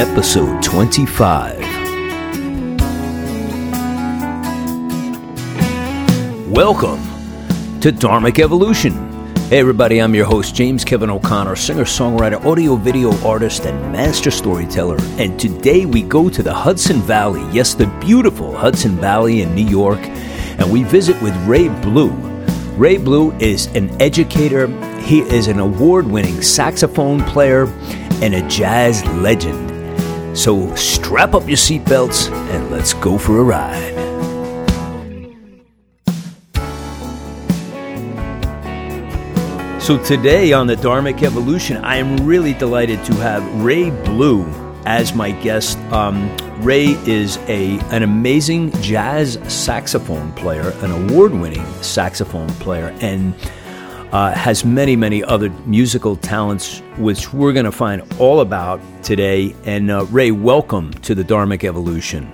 episode 25. Welcome to Dharmic Evolution. Hey, everybody, I'm your host, James Kevin O'Connor, singer, songwriter, audio video artist, and master storyteller. And today we go to the Hudson Valley, yes, the beautiful Hudson Valley in New York, and we visit with Ray Blue. Ray Blue is an educator, he is an award winning saxophone player and a jazz legend. So strap up your seatbelts and let's go for a ride. So today on the Dharmic Evolution, I am really delighted to have Ray Blue as my guest. Um, Ray is a an amazing jazz saxophone player, an award-winning saxophone player, and uh, has many, many other musical talents, which we're going to find all about today. And uh, Ray, welcome to the Dharmic Evolution.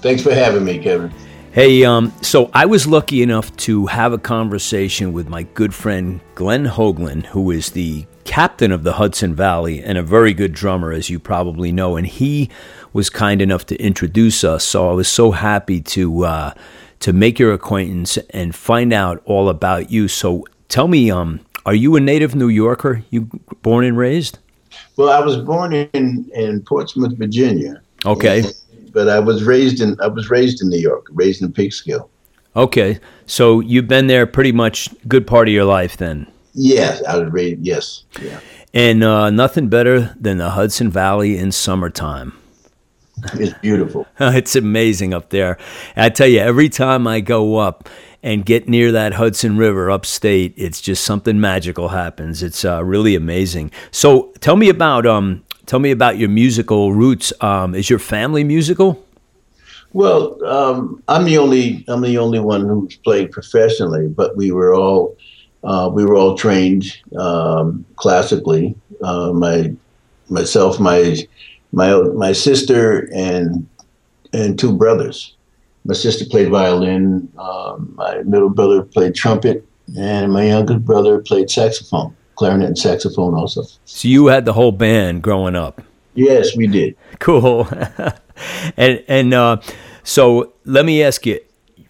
Thanks for having me, Kevin. Hey, um, so I was lucky enough to have a conversation with my good friend Glenn Hoglan, who is the captain of the Hudson Valley and a very good drummer, as you probably know. And he was kind enough to introduce us. So I was so happy to uh, to make your acquaintance and find out all about you. So tell me, um, are you a native New Yorker? You born and raised? Well, I was born in in Portsmouth, Virginia. Okay. And, but I was raised in I was raised in New York, raised in Peekskill. Okay, so you've been there pretty much good part of your life then. Yes, I was raised. Yes, yeah. And uh, nothing better than the Hudson Valley in summertime. It's beautiful. it's amazing up there. I tell you, every time I go up and get near that Hudson River upstate, it's just something magical happens. It's uh, really amazing. So, tell me about um, tell me about your musical roots. Um, is your family musical? Well, um, I'm the only I'm the only one who's played professionally, but we were all uh, we were all trained um, classically. Uh, my myself, my my my sister, and and two brothers. My sister played violin. Um, my middle brother played trumpet, and my younger brother played saxophone clarinet and saxophone also. So you had the whole band growing up. Yes, we did. Cool. and and uh, so let me ask you,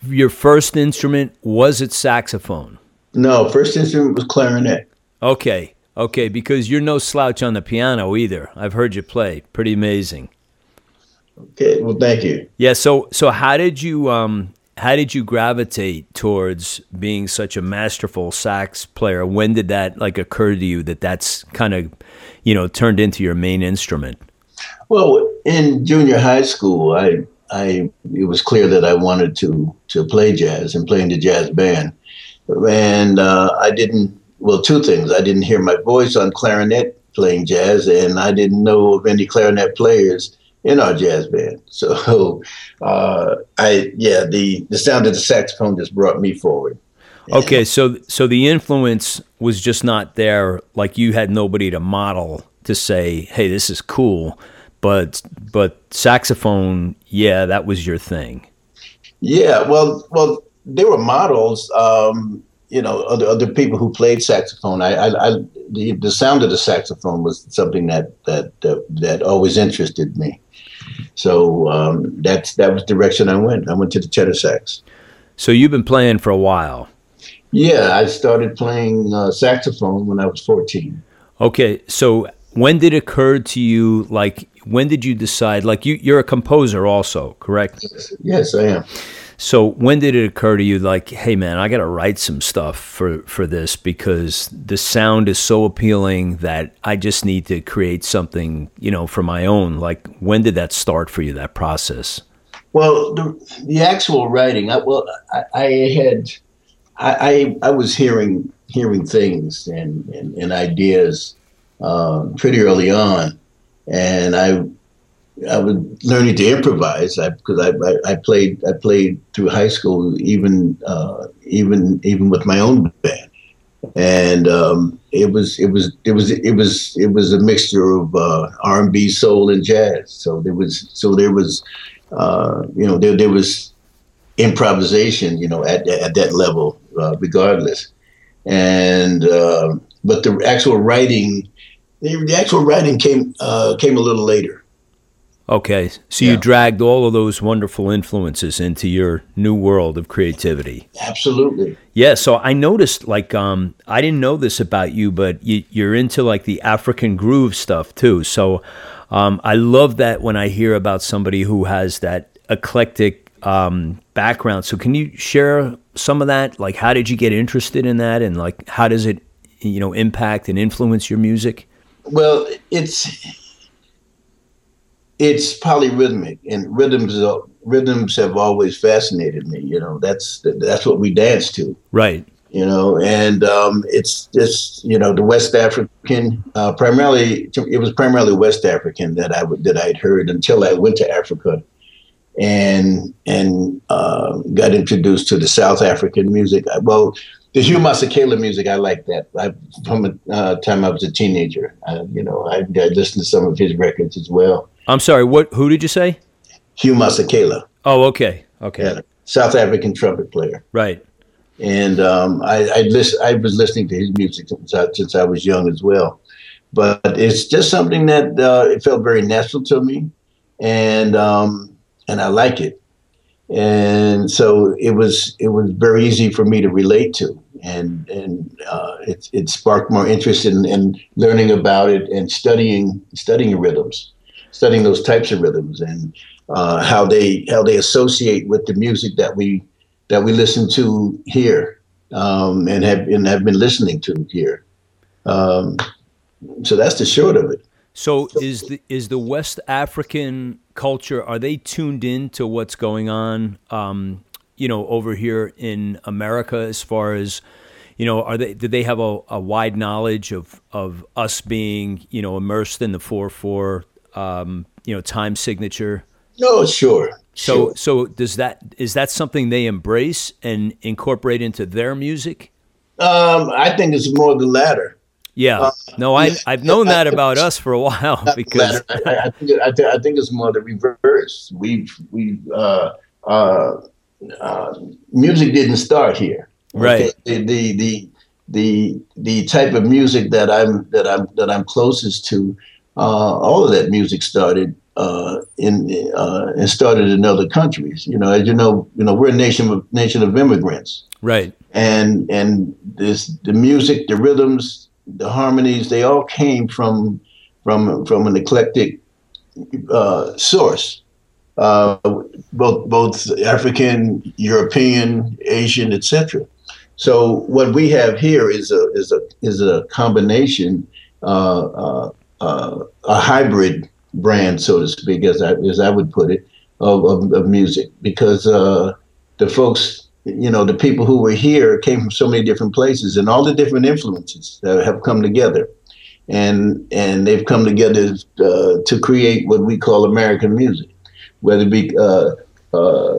your first instrument was it saxophone? No, first instrument was clarinet. Okay, okay, because you're no slouch on the piano either. I've heard you play. Pretty amazing. Okay, well, thank you. Yeah. So so how did you um how did you gravitate towards being such a masterful sax player? When did that like occur to you that that's kind of, you know, turned into your main instrument? Well, in junior high school, I I it was clear that I wanted to to play jazz and play in the jazz band, and uh, I didn't. Well, two things: I didn't hear my voice on clarinet playing jazz, and I didn't know of any clarinet players in our jazz band. So, uh, I yeah, the the sound of the saxophone just brought me forward. Okay, so so the influence was just not there. Like you had nobody to model to say, "Hey, this is cool," but but saxophone, yeah, that was your thing. Yeah, well, well, there were models. Um, you know, other other people who played saxophone. I, I, I the, the sound of the saxophone was something that that that, that always interested me. So um, that's that was the direction I went. I went to the tenor sax. So you've been playing for a while. Yeah, I started playing uh, saxophone when I was fourteen. Okay, so when did it occur to you? Like, when did you decide? Like, you you're a composer also, correct? Yes, yes I am. So when did it occur to you, like, hey man, I got to write some stuff for for this because the sound is so appealing that I just need to create something, you know, for my own. Like, when did that start for you? That process? Well, the, the actual writing. I, well, I, I had, I, I, I was hearing hearing things and and, and ideas um, pretty early on, and I I was learning to improvise because I, I, I, played I played through high school even uh, even even with my own band, and um, it was it was it was it was it was a mixture of uh, R and B, soul, and jazz. So there was so there was uh, you know there there was improvisation you know at at that level uh, regardless, and uh, but the actual writing the, the actual writing came uh, came a little later. Okay, so yeah. you dragged all of those wonderful influences into your new world of creativity. Absolutely. Yeah. So I noticed, like, um, I didn't know this about you, but you, are into like the African groove stuff too. So um, I love that when I hear about somebody who has that eclectic um, background. So can you share some of that? Like, how did you get interested in that, and like, how does it, you know, impact and influence your music? Well, it's it's polyrhythmic, and rhythms rhythms have always fascinated me. You know, that's that's what we dance to. Right. You know, and um, it's just you know the West African, uh, primarily it was primarily West African that I would that I'd heard until I went to Africa, and and uh, got introduced to the South African music. Well, the Hugh Masekela music, I like that. I, from the uh, time I was a teenager, uh, you know, I, I listened to some of his records as well. I'm sorry. What? Who did you say? Hugh Masekela. Oh, okay, okay. Yeah, South African trumpet player. Right. And um, I I, list, I was listening to his music since I, since I was young as well. But it's just something that uh, it felt very natural to me, and um, and I like it. And so it was it was very easy for me to relate to, and and uh, it it sparked more interest in, in learning about it and studying studying rhythms studying those types of rhythms and uh, how they how they associate with the music that we that we listen to here um, and have and have been listening to here. Um, so that's the short of it. So is the is the West African culture are they tuned in to what's going on um, you know over here in America as far as you know are they do they have a, a wide knowledge of of us being you know immersed in the four four um, you know time signature? No, sure. So sure. so does that is that something they embrace and incorporate into their music? Um, I think it's more the latter. Yeah, uh, no, I I've known that about us for a while because I, I, think I, th- I, think it's more the reverse. We've, we uh, uh, uh, music didn't start here. Right. The, the the the the type of music that I'm that I'm that I'm closest to all of that music started uh, in uh, and started in other countries. You know, as you know, you know, we're a nation of nation of immigrants, right? And and this the music, the rhythms, the harmonies, they all came from from from an eclectic uh, source. Uh, both both African, European, Asian, etc. So what we have here is a is a is a combination uh, uh, a hybrid brand, so to speak, as I as I would put it, of of, of music. Because uh, the folks, you know, the people who were here came from so many different places and all the different influences that have come together, and and they've come together uh, to create what we call American music, whether it be uh, uh,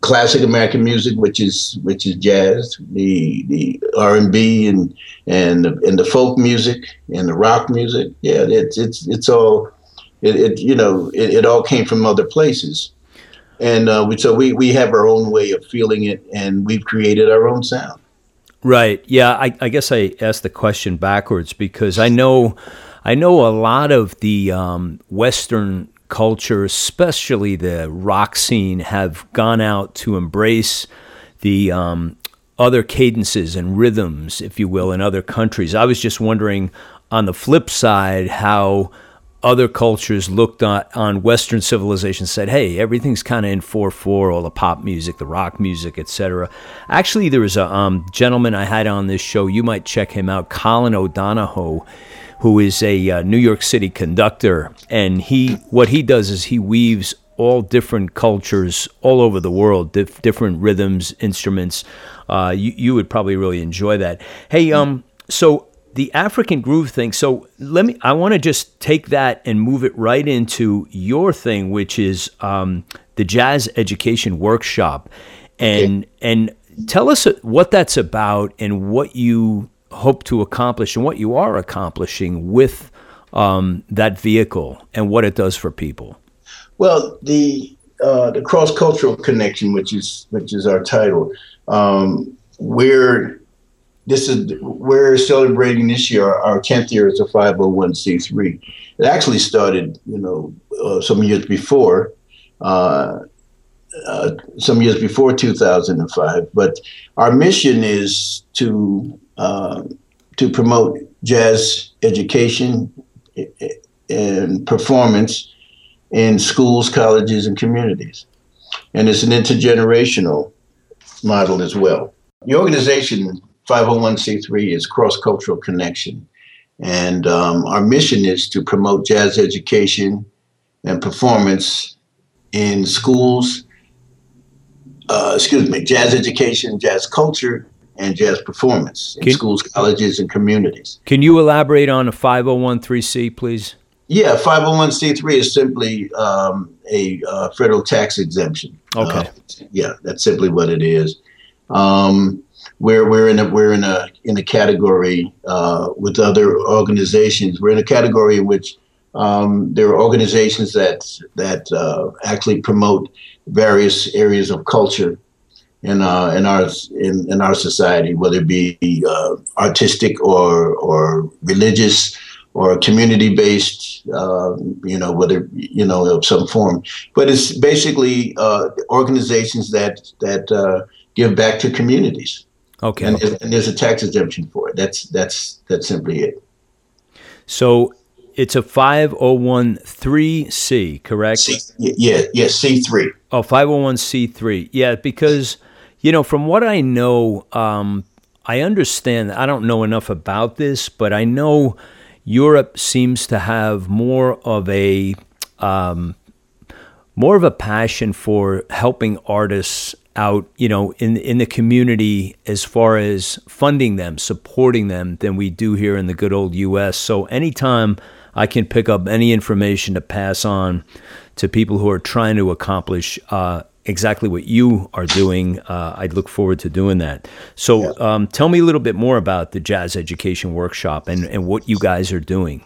classic American music, which is which is jazz, the the R and B and and the, and the folk music and the rock music. Yeah, it's it's it's all it, it you know it, it, all came from other places, and uh, we, so we we have our own way of feeling it, and we've created our own sound. Right. Yeah. I, I guess I asked the question backwards because I know. I know a lot of the um, Western culture, especially the rock scene, have gone out to embrace the um, other cadences and rhythms, if you will, in other countries. I was just wondering on the flip side how other cultures looked on, on Western civilization said, hey, everything's kind of in 4 4, all the pop music, the rock music, etc. Actually, there was a um, gentleman I had on this show. You might check him out, Colin O'Donohoe who is a uh, New York City conductor, and he what he does is he weaves all different cultures all over the world, dif- different rhythms, instruments. Uh, you you would probably really enjoy that. Hey, um, so the African groove thing. So let me. I want to just take that and move it right into your thing, which is um, the jazz education workshop, and okay. and tell us what that's about and what you hope to accomplish and what you are accomplishing with um, that vehicle and what it does for people? Well, the uh, the cross cultural connection, which is which is our title, um, we're this is we're celebrating this year our 10th year as a 501c3. It actually started, you know, uh, some years before, uh, uh, some years before 2005. But our mission is to uh, to promote jazz education and performance in schools, colleges, and communities. And it's an intergenerational model as well. The organization 501c3 is Cross Cultural Connection. And um, our mission is to promote jazz education and performance in schools, uh, excuse me, jazz education, jazz culture, and jazz performance in can, schools, colleges, and communities. Can you elaborate on a 501c, please? Yeah, 501c3 is simply um, a uh, federal tax exemption. Okay. Uh, yeah, that's simply what it is. Um, we're we're in a we're in a in a category uh, with other organizations. We're in a category in which um, there are organizations that that uh, actually promote various areas of culture in uh, in our in, in our society, whether it be uh, artistic or or religious or community based, uh, you know, whether you know of some form. But it's basically uh, organizations that that give back to communities. Okay. And, and, there's a tax exemption for it. That's that's that's simply it. So it's a 501c, correct? C, yeah, yeah, C3. Oh, 501c3. Yeah, because you know, from what I know, um, I understand. I don't know enough about this, but I know Europe seems to have more of a um, more of a passion for helping artists out, you know, in in the community as far as funding them, supporting them than we do here in the good old U.S. So anytime I can pick up any information to pass on to people who are trying to accomplish uh, exactly what you are doing, uh, I'd look forward to doing that. So yeah. um, tell me a little bit more about the Jazz Education Workshop and, and what you guys are doing.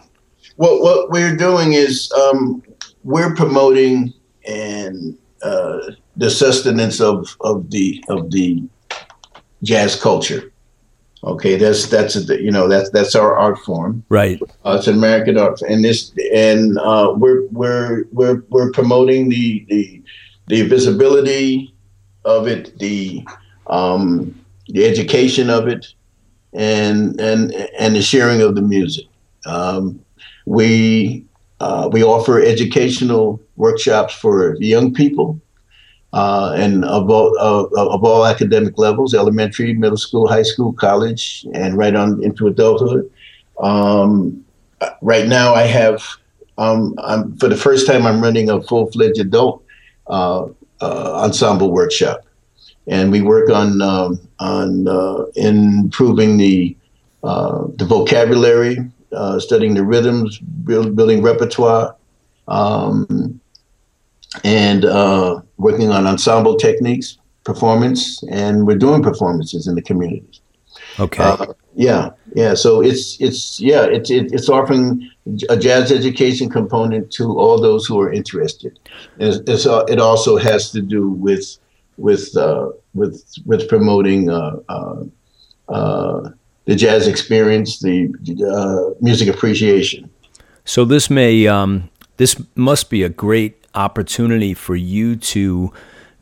Well, what we're doing is um, we're promoting and uh, the sustenance of, of the of the jazz culture. Okay, that's that's a, you know that's that's our art form. Right. Uh, it's an American art, and this and uh, we're we're we're we're promoting the the the visibility of it, the um, the education of it, and and and the sharing of the music. Um, we uh, we offer educational workshops for young people uh, and of all, uh, of all academic levels elementary, middle school, high school, college, and right on into adulthood. Um, right now, I have, um, I'm, for the first time, I'm running a full fledged adult uh, uh, ensemble workshop. And we work on um, on uh, improving the the vocabulary, studying the rhythms, build, building repertoire, um, and uh, working on ensemble techniques, performance, and we're doing performances in the communities. Okay. Uh, yeah, yeah. So it's it's yeah it's it, it's offering a jazz education component to all those who are interested. It's, it's, uh, it also has to do with with uh, with with promoting uh, uh, uh the jazz experience, the music appreciation. So this may um, this must be a great opportunity for you to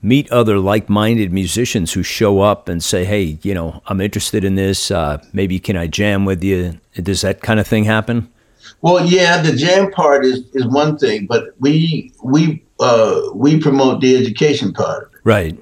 meet other like-minded musicians who show up and say, "Hey, you know, I'm interested in this. Uh, maybe can I jam with you?" Does that kind of thing happen? Well, yeah, the jam part is, is one thing, but we we uh, we promote the education part. Right.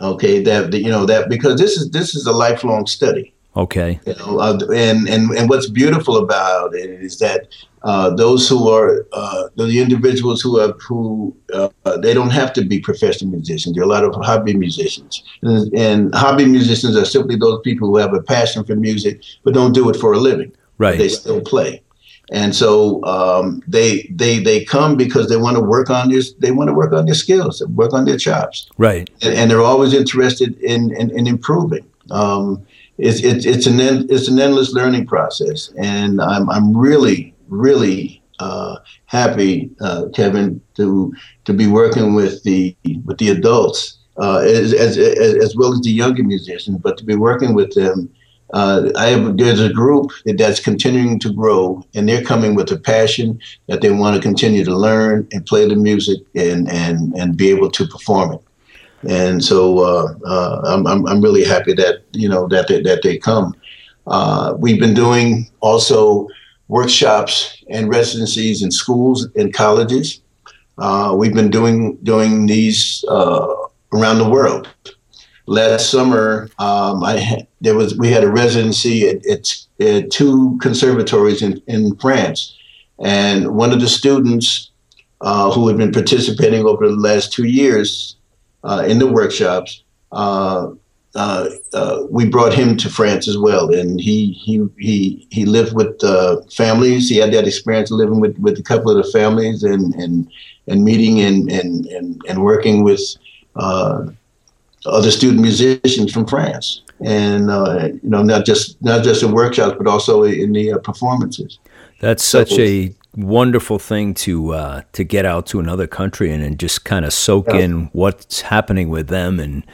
Okay. That you know that because this is this is a lifelong study. Okay. You know, uh, and and and what's beautiful about it is that uh, those who are uh, the individuals who have who uh, they don't have to be professional musicians. There are a lot of hobby musicians, and, and, hobby musicians are simply those people who have a passion for music but don't do it for a living. Right. They still play, and so um, they they they come because they want to work on their they want to work on their skills, work on their chops. Right. And, and they're always interested in in, in improving. Um, it's, it's, it's an it's an endless learning process, and I'm I'm really really uh, happy, uh, Kevin, to to be working with the with the adults uh, as, as, as well as the younger musicians, but to be working with them uh, I have there's a group that, that's continuing to grow, and they're coming with a passion that they want to continue to learn and play the music and and and be able to perform it. And so uh, uh, I'm, I'm really happy that you know that they, that they come. Uh, we've been doing also workshops and residencies in schools and colleges. Uh, we've been doing doing these uh, around the world last summer, um, I there was we had a residency at, at, at, two conservatories in, in France, and one of the students uh, who had been participating over the last two years uh, in the workshops, uh, uh, uh we brought him to France as well, and he he he he lived with families. He had that experience living with, with a couple of the families and and and meeting and and and, and working with uh, other student musicians from France, and uh, you know, not just not just in workshops, but also in the uh, performances. That's such so, a wonderful thing to uh, to get out to another country and, and just kind of soak yeah. in what's happening with them and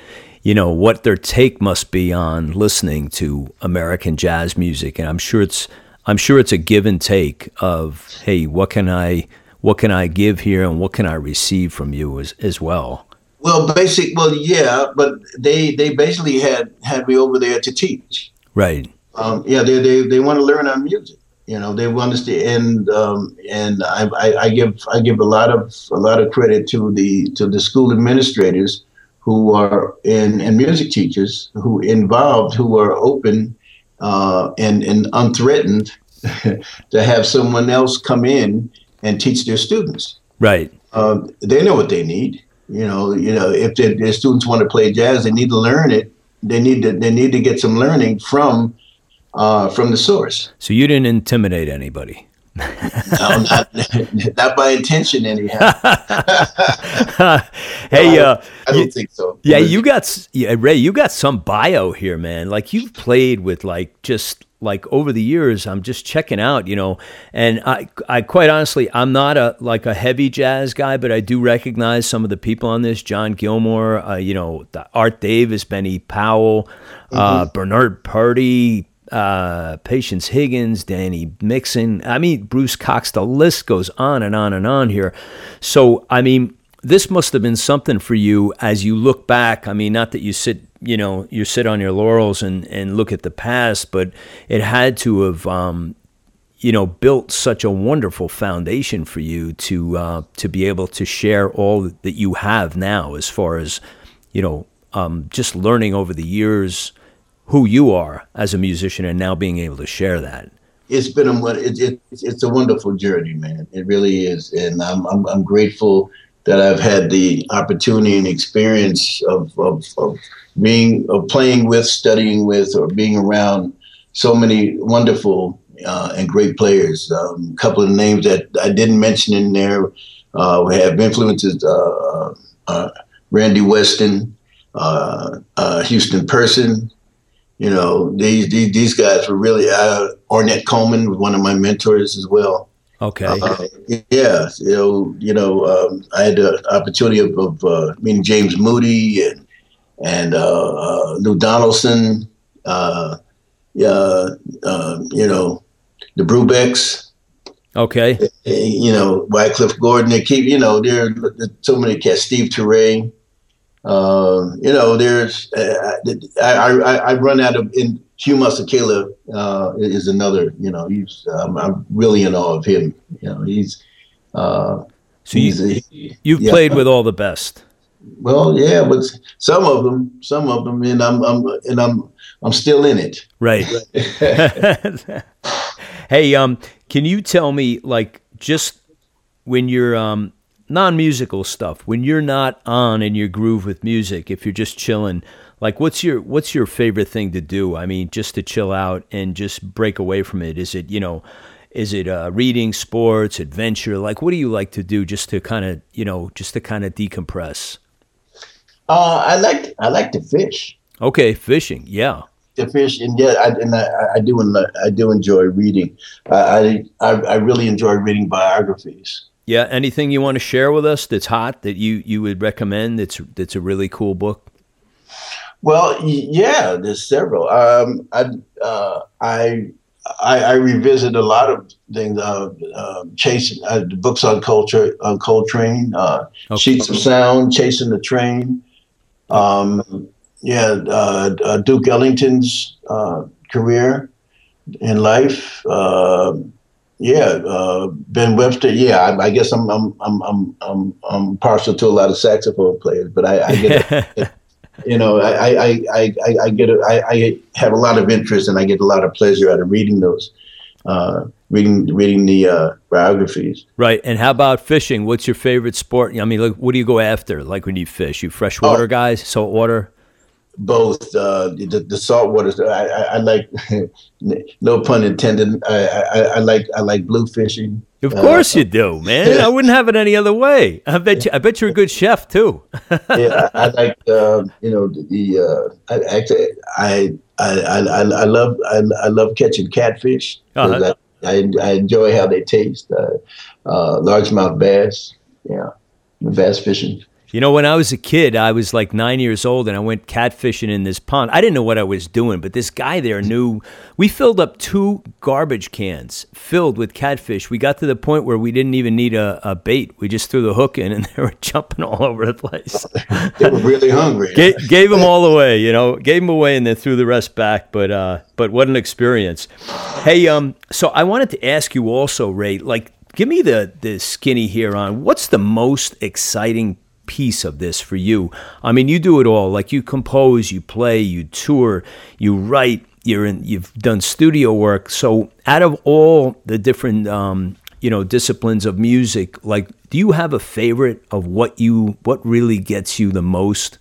you know what their take must be on listening to American jazz music. And I'm sure it's I'm sure it's a give and take of hey, what can I what can I give here and what can I receive from you as as well. Well, basic. Well, yeah, but they they basically had had me over there to teach. Right. Um, yeah, they they they want to learn our music. You know, they want us to and um, and I, I, I give I give a lot of a lot of credit to the to the school administrators who are in and music teachers who involved who are open uh, and and unthreatened to have someone else come in and teach their students. Right. Um, they know what they need you know, you know, if their students want to play jazz, they need to learn it. They need to they need to get some learning from uh, from the source. So you didn't intimidate anybody. no, not, not by intention, anyhow. hey, uh, I don't you, think so. Yeah, you got yeah, Ray. You got some bio here, man. Like you've played with like just like over the years, I'm just checking out, you know, and I, I quite honestly, I'm not a like a heavy jazz guy, but I do recognize some of the people on this: John Gilmore, uh, you know, Art Davis, Benny Powell, uh, mm-hmm. uh, Bernard Purdie, uh, Patience Higgins, Danny Mixon. I mean, Bruce Cox. The list goes on and on and on here. So, I mean, this must have been something for you as you look back. I mean, not that you sit you know you sit on your laurels and and look at the past, but it had to have um, you know built such a wonderful foundation for you to uh, to be able to share all that you have now, as far as you know, um, just learning over the years who you are as a musician, and now being able to share that. It's been a it, it, it's a wonderful journey, man. It really is, and I'm I'm, I'm grateful that I've had the opportunity and experience of, of, of being of playing with, studying with, or being around so many wonderful uh, and great players. A um, couple of names that I didn't mention in there uh, have influences: uh, uh Randy Weston, uh, uh, Houston Person. You know, these, these these guys were really Ornette Coleman was one of my mentors as well. Okay. yeah, you know, you know, um, I had the opportunity of, of meeting James Moody and and uh, uh, Lou Donaldson, uh, uh, uh, you know, the Brubecks. Okay. Eh, eh, you know, Wycliffe Gordon. They keep, you know, there are so many cats. Steve Turre. Uh, you know, there's uh, I, I, I run out of in Hugh Masekela uh, is another. You know, he's um, I'm really in awe of him. You know, he's. Uh, so you, you've yeah. played with all the best. Well, yeah, but some of them, some of them, and I'm, I'm, and I'm, I'm still in it. Right. hey, um, can you tell me, like, just when you're um, non-musical stuff, when you're not on in your groove with music, if you're just chilling, like, what's your what's your favorite thing to do? I mean, just to chill out and just break away from it. Is it you know? Is it uh, reading, sports, adventure? Like, what do you like to do just to kind of, you know, just to kind of decompress? Uh, I like I like to fish. Okay, fishing. Yeah. To fish, and yeah, I, and I, I do I do enjoy reading. I, I I really enjoy reading biographies. Yeah. Anything you want to share with us that's hot that you you would recommend? That's that's a really cool book. Well, yeah, there's several. Um, I, uh, I, I, I, revisit a lot of things. Uh, uh, chasing uh, books on culture on Coltrane, uh, okay. Sheets of Sound, Chasing the Trane. Um, yeah, uh, uh, Duke Ellington's career in life. Yeah, Ben Webster. Yeah, I, I, guess I'm I'm I'm I'm I'm I'm partial to a lot of saxophone players, but I, I get. you know, I, I, I, I, get a, I, I have a lot of interest and I get a lot of pleasure out of reading those, uh, reading reading the uh, biographies. Right. And how about fishing? What's your favorite sport? I mean, like, what do you go after? Like when you fish, you freshwater oh, guys, saltwater? Both uh, the, the saltwater. I, I, I like, no pun intended. I, I, I like I like blue fishing. Of course uh, you do, man. I wouldn't have it any other way. I bet you, I bet you're a good chef too. yeah, I, I like uh, you know the uh, I, actually I I, I I love I, I love catching catfish. Uh-huh. I, I enjoy how they taste. Uh, uh, largemouth bass, yeah, bass fishing. You know, when I was a kid, I was like nine years old and I went catfishing in this pond. I didn't know what I was doing, but this guy there knew. We filled up two garbage cans filled with catfish. We got to the point where we didn't even need a, a bait. We just threw the hook in and they were jumping all over the place. they were really hungry. G- gave them all away, you know, gave them away and then threw the rest back. But, uh, but what an experience. Hey, um, so I wanted to ask you also, Ray, like, give me the, the skinny here on what's the most exciting piece of this for you? I mean, you do it all. Like you compose, you play, you tour, you write. You're in. You've done studio work. So, out of all the different, um, you know, disciplines of music, like, do you have a favorite of what you what really gets you the most?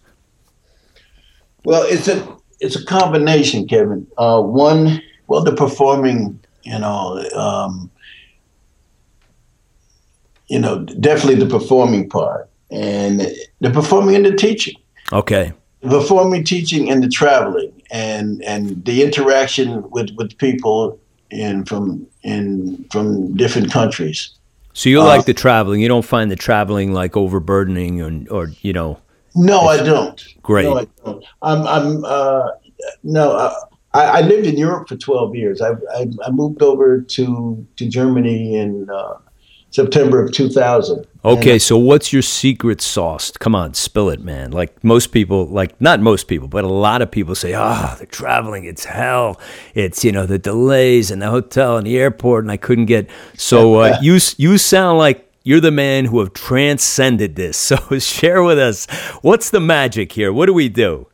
Well, it's a it's a combination, Kevin. Uh, one, well, the performing, you know, um, you know, definitely the performing part and the performing and the teaching. Okay. The performing, teaching, and the traveling, and and the interaction with with people in from in from different countries. So you uh, like the traveling? You don't find the traveling like overburdening, or or you know? No, I don't. Great. No, I don't. I'm I'm uh, no. Uh, I, I, lived in Europe for 12 years. I, I, I moved over to to Germany in uh, September of 2000. Okay, and, so what's your secret sauce? Come on, spill it, man. Like most people, like not most people, but a lot of people say, "Ah, oh, the traveling, it's hell. It's you know the delays and the hotel and the airport, and I couldn't get." So uh, you you sound like you're the man who have transcended this. So share with us what's the magic here. What do we do?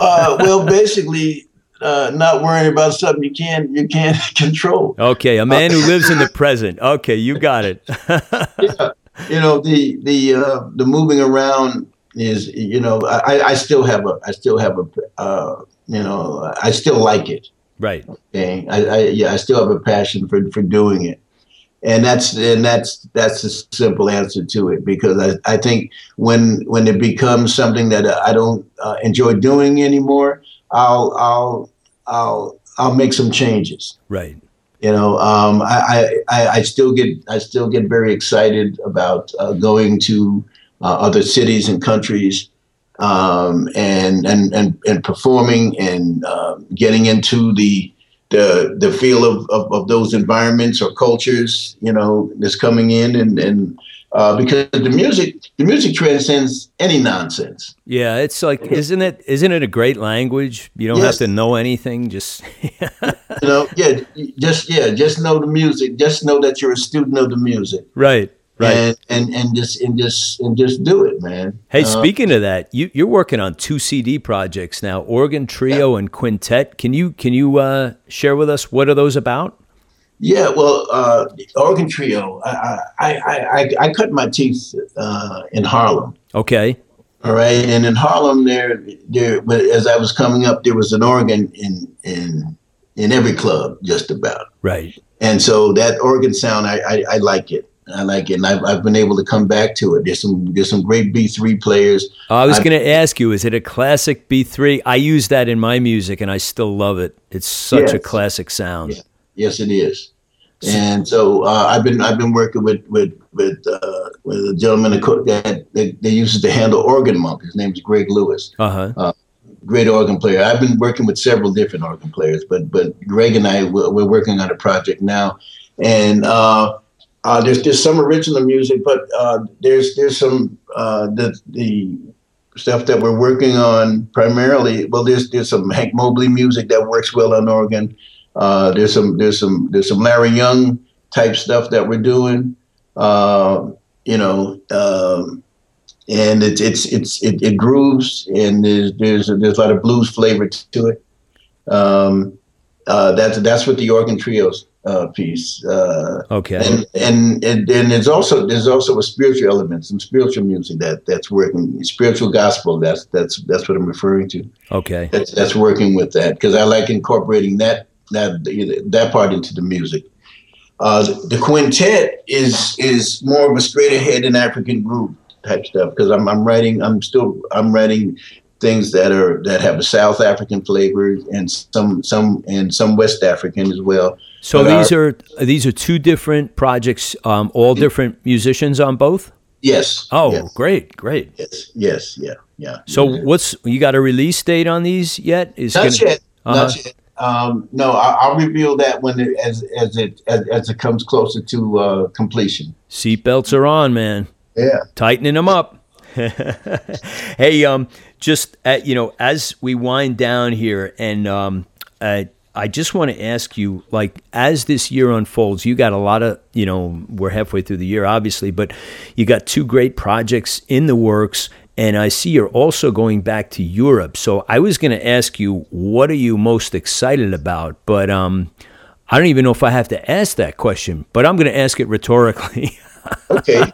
uh, well, basically, uh, not worrying about something you can't you can't control. Okay, a man who lives in the present. Okay, you got it. yeah, you know the the uh, the moving around is you know I, I still have a I still have a uh, you know I still like it. Right. Okay. I, I yeah I still have a passion for for doing it and that's and that's that's the simple answer to it because I, I think when when it becomes something that I don't uh, enjoy doing anymore, I'll I'll I'll I'll make some changes. Right. You know, um, I, I I still get I still get very excited about uh, going to uh, other cities and countries. Um, and, and and and performing and uh, getting into the the the feel of, of, of, those environments or cultures, you know, that's coming in and and uh, because the music the music transcends any nonsense. Yeah, it's like isn't it isn't it a great language? You don't yes. have to know anything, just you know, yeah, just yeah, just know the music. Just know that you're a student of the music. Right. Right. And, and and just and just and just do it, man. Hey, uh, speaking of that, you you're working on two CD projects now, organ trio yeah. and quintet. Can you can you uh, share with us what are those about? Yeah, well, uh, organ trio. I I, I, I cut my teeth uh, in Harlem. Okay. All right, and in Harlem, there, there. But as I was coming up, there was an organ in in in every club, just about. Right. And so that organ sound, I I, I like it. I like it, and I've, I've been able to come back to it. There's some there's some great B three players. Oh, I was going to ask you, is it a classic B three? I use that in my music, and I still love it. It's such yes. a classic sound. Yeah. Yes, it is. And so uh, I've been I've been working with with with, uh, with a gentleman that they, they uses to handle organ monk. His name is Greg Lewis. Uh-huh. Uh, great organ player. I've been working with several different organ players, but but Greg and I we're, we're working on a project now, and uh, uh, there's there's some original music, but uh, there's there's some uh, the the stuff that we're working on primarily. Well, there's there's some Hank Mobley music that works well on organ. Uh, there's some there's some there's some Larry Young type stuff that we're doing. Uh, you know, um, and it's it's it's it, it, grooves and there's there's a, there's a lot of blues flavor to it. Um, uh, that's that's what the organ trios uh, piece. Uh, okay. And, and and and there's also there's also a spiritual element, some spiritual music that that's working, spiritual gospel. That's that's that's what I'm referring to. Okay. That's that's working with that because I like incorporating that that that part into the music. Uh, the quintet is is more of a straight ahead and African groove type stuff because I'm I'm writing I'm still I'm writing things that are that have a South African flavor and some some and some West African as well. So but these our, are these are two different projects, um, all different musicians on both. Yes. Oh, yes. great, great. Yes, yes, yeah, yeah. So what's you got a release date on these yet? Is not gonna, yet. Uh-huh. Not yet. Um, no, I, will reveal that when it, as as it as, as it comes closer to uh, completion. Seatbelts are on, man. Yeah, tightening them up. hey, um, just at, you know, as we wind down here, and um, uh, I just want to ask you, like, as this year unfolds, you got a lot of, you know, we're halfway through the year, obviously, but you got two great projects in the works, and I see you're also going back to Europe. So I was going to ask you, what are you most excited about? But um, I don't even know if I have to ask that question, but I'm going to ask it rhetorically. okay.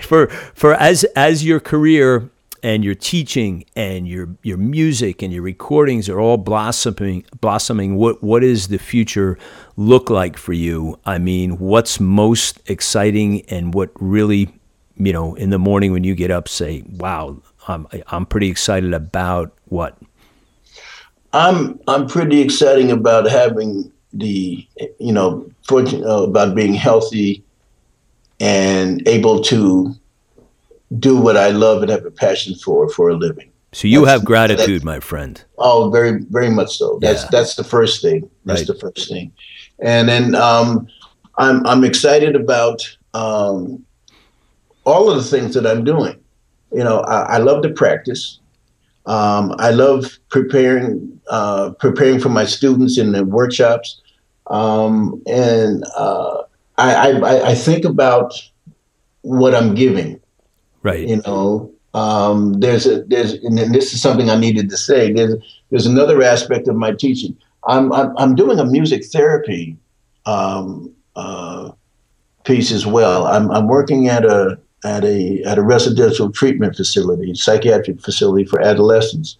for for as as your career and your teaching and your your music and your recordings are all blossoming blossoming what what is the future look like for you i mean what's most exciting and what really you know, in the morning when you get up, say, "Wow, I'm I'm pretty excited about what." I'm I'm pretty excited about having the you know fortune uh, about being healthy and able to do what I love and have a passion for for a living. So you that's, have gratitude, my friend. Oh, very very much so. That's yeah. that's the first thing. That's right. the first thing, and then um, I'm I'm excited about um, all of the things that I'm doing. You know, I, I love to practice. Um, I love preparing uh, preparing for my students in the workshops, um, and uh, I, I, I think about what I'm giving. Right. You know, um, there's a there's and this is something I needed to say. There's there's another aspect of my teaching. I'm I'm, I'm doing a music therapy um, uh, piece as well. I'm I'm working at a at a at a residential treatment facility, psychiatric facility for adolescents,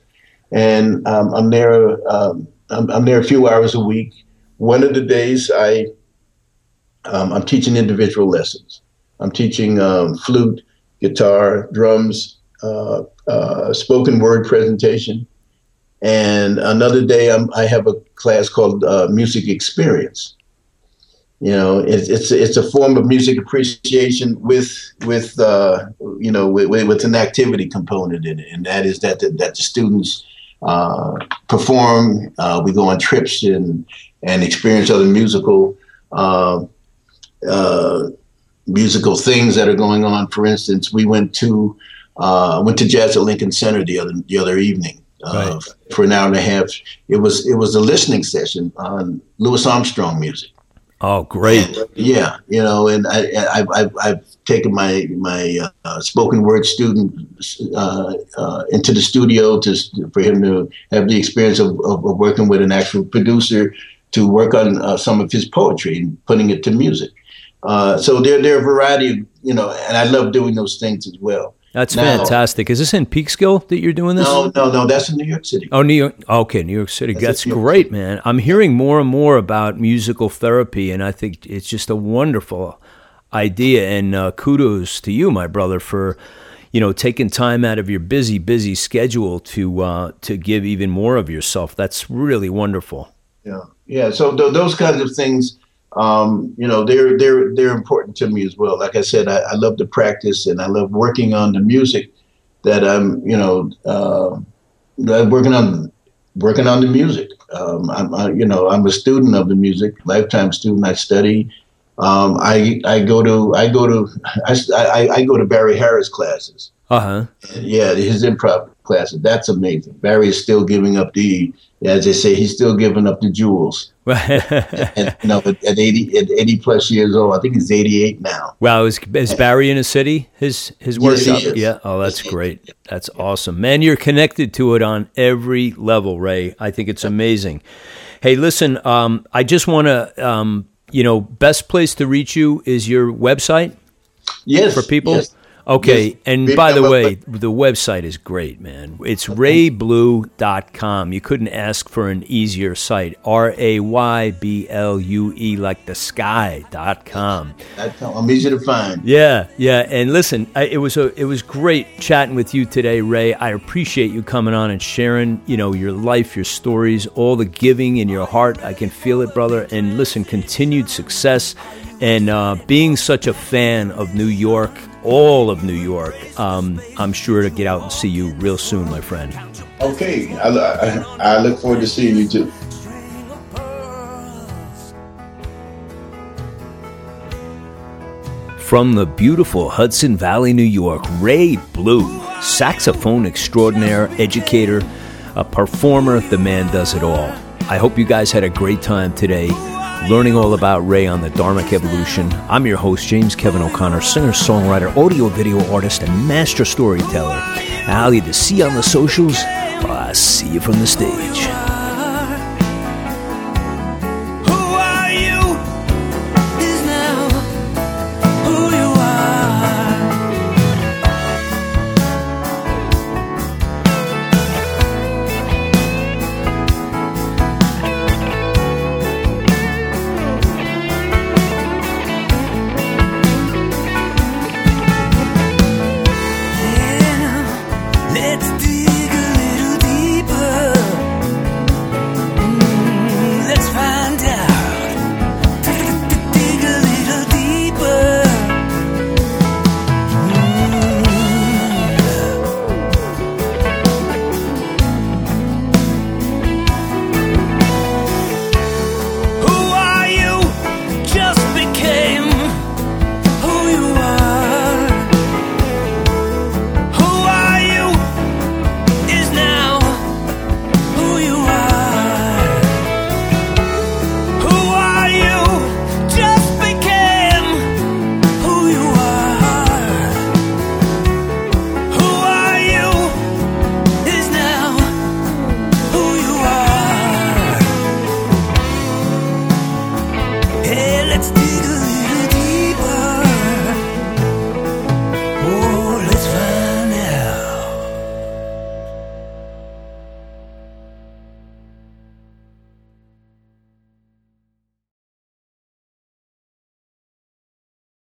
and um, I'm there. Um, I'm, I'm, there a few hours a week. One of the days I um, I'm teaching individual lessons. I'm teaching um, flute, guitar, drums, uh, uh, spoken word presentation, and another day I'm, i have a class called uh, music experience you know it's it's it's a form of music appreciation with with uh, you know with, with an activity component in it. And that is that the, that the students uh, perform uh, we go on trips and and experience other musical uh, uh, musical things that are going on. For instance we went to uh, went to jazz at Lincoln Center the other the other evening right. for an hour and a half. It was it was a listening session on Louis Armstrong music Oh, great! And, yeah, you know, and I, I've, I've taken my my uh, spoken word student uh, uh, into the studio to for him to have the experience of, of, of working with an actual producer to work on uh, some of his poetry and putting it to music. Uh, so there, there are a variety of you know, and I love doing those things as well. That's now, fantastic. Is this in Peekskill that you're doing this? No, no, no. That's in New York City. Oh, New York. Okay, New York City. That's, that's great, City. man. I'm hearing more and more about musical therapy, and I think it's just a wonderful idea. And uh, kudos to you, my brother, for you know taking time out of your busy, busy schedule to uh, to give even more of yourself. That's really wonderful. Yeah, yeah. So th- those kinds of things um, you know, they're they're they're important to me as well. Like I said, I, I, love to practice and I love working on the music that I'm, you know, uh, working on working on the music. Um, I'm, I, you know, I'm a student of the music, lifetime student. I study. Um, I I go to I go to I, I, I go to Barry Harris classes. Uh huh. Yeah, his improv classes. That's amazing. Barry is still giving up the, as they say, he's still giving up the jewels. and, you know, at, at, eighty, at eighty plus years old, I think he's eighty-eight now. Wow, is, is Barry in a city? His his workshop? Yes, yeah. Oh, that's great. That's awesome, man. You're connected to it on every level, Ray. I think it's amazing. Hey, listen, um, I just want to, um, you know, best place to reach you is your website. Yes, for people. Yes. Okay, and by the way, the website is great, man. It's rayblue.com. You couldn't ask for an easier site. R A Y B L U E, like the sky.com. I'm easy to find. Yeah, yeah. And listen, I, it was a, it was great chatting with you today, Ray. I appreciate you coming on and sharing, you know, your life, your stories, all the giving in your heart. I can feel it, brother. And listen, continued success and uh, being such a fan of New York, all of New York, um, I'm sure to get out and see you real soon, my friend. Okay, I, I, I look forward to seeing you too. From the beautiful Hudson Valley, New York, Ray Blue, saxophone extraordinaire, educator, a performer, the man does it all. I hope you guys had a great time today learning all about Ray on the Dharmic Evolution. I'm your host, James Kevin O'Connor, singer, songwriter, audio video artist, and master storyteller. I'll either see you on the socials or I'll see you from the stage.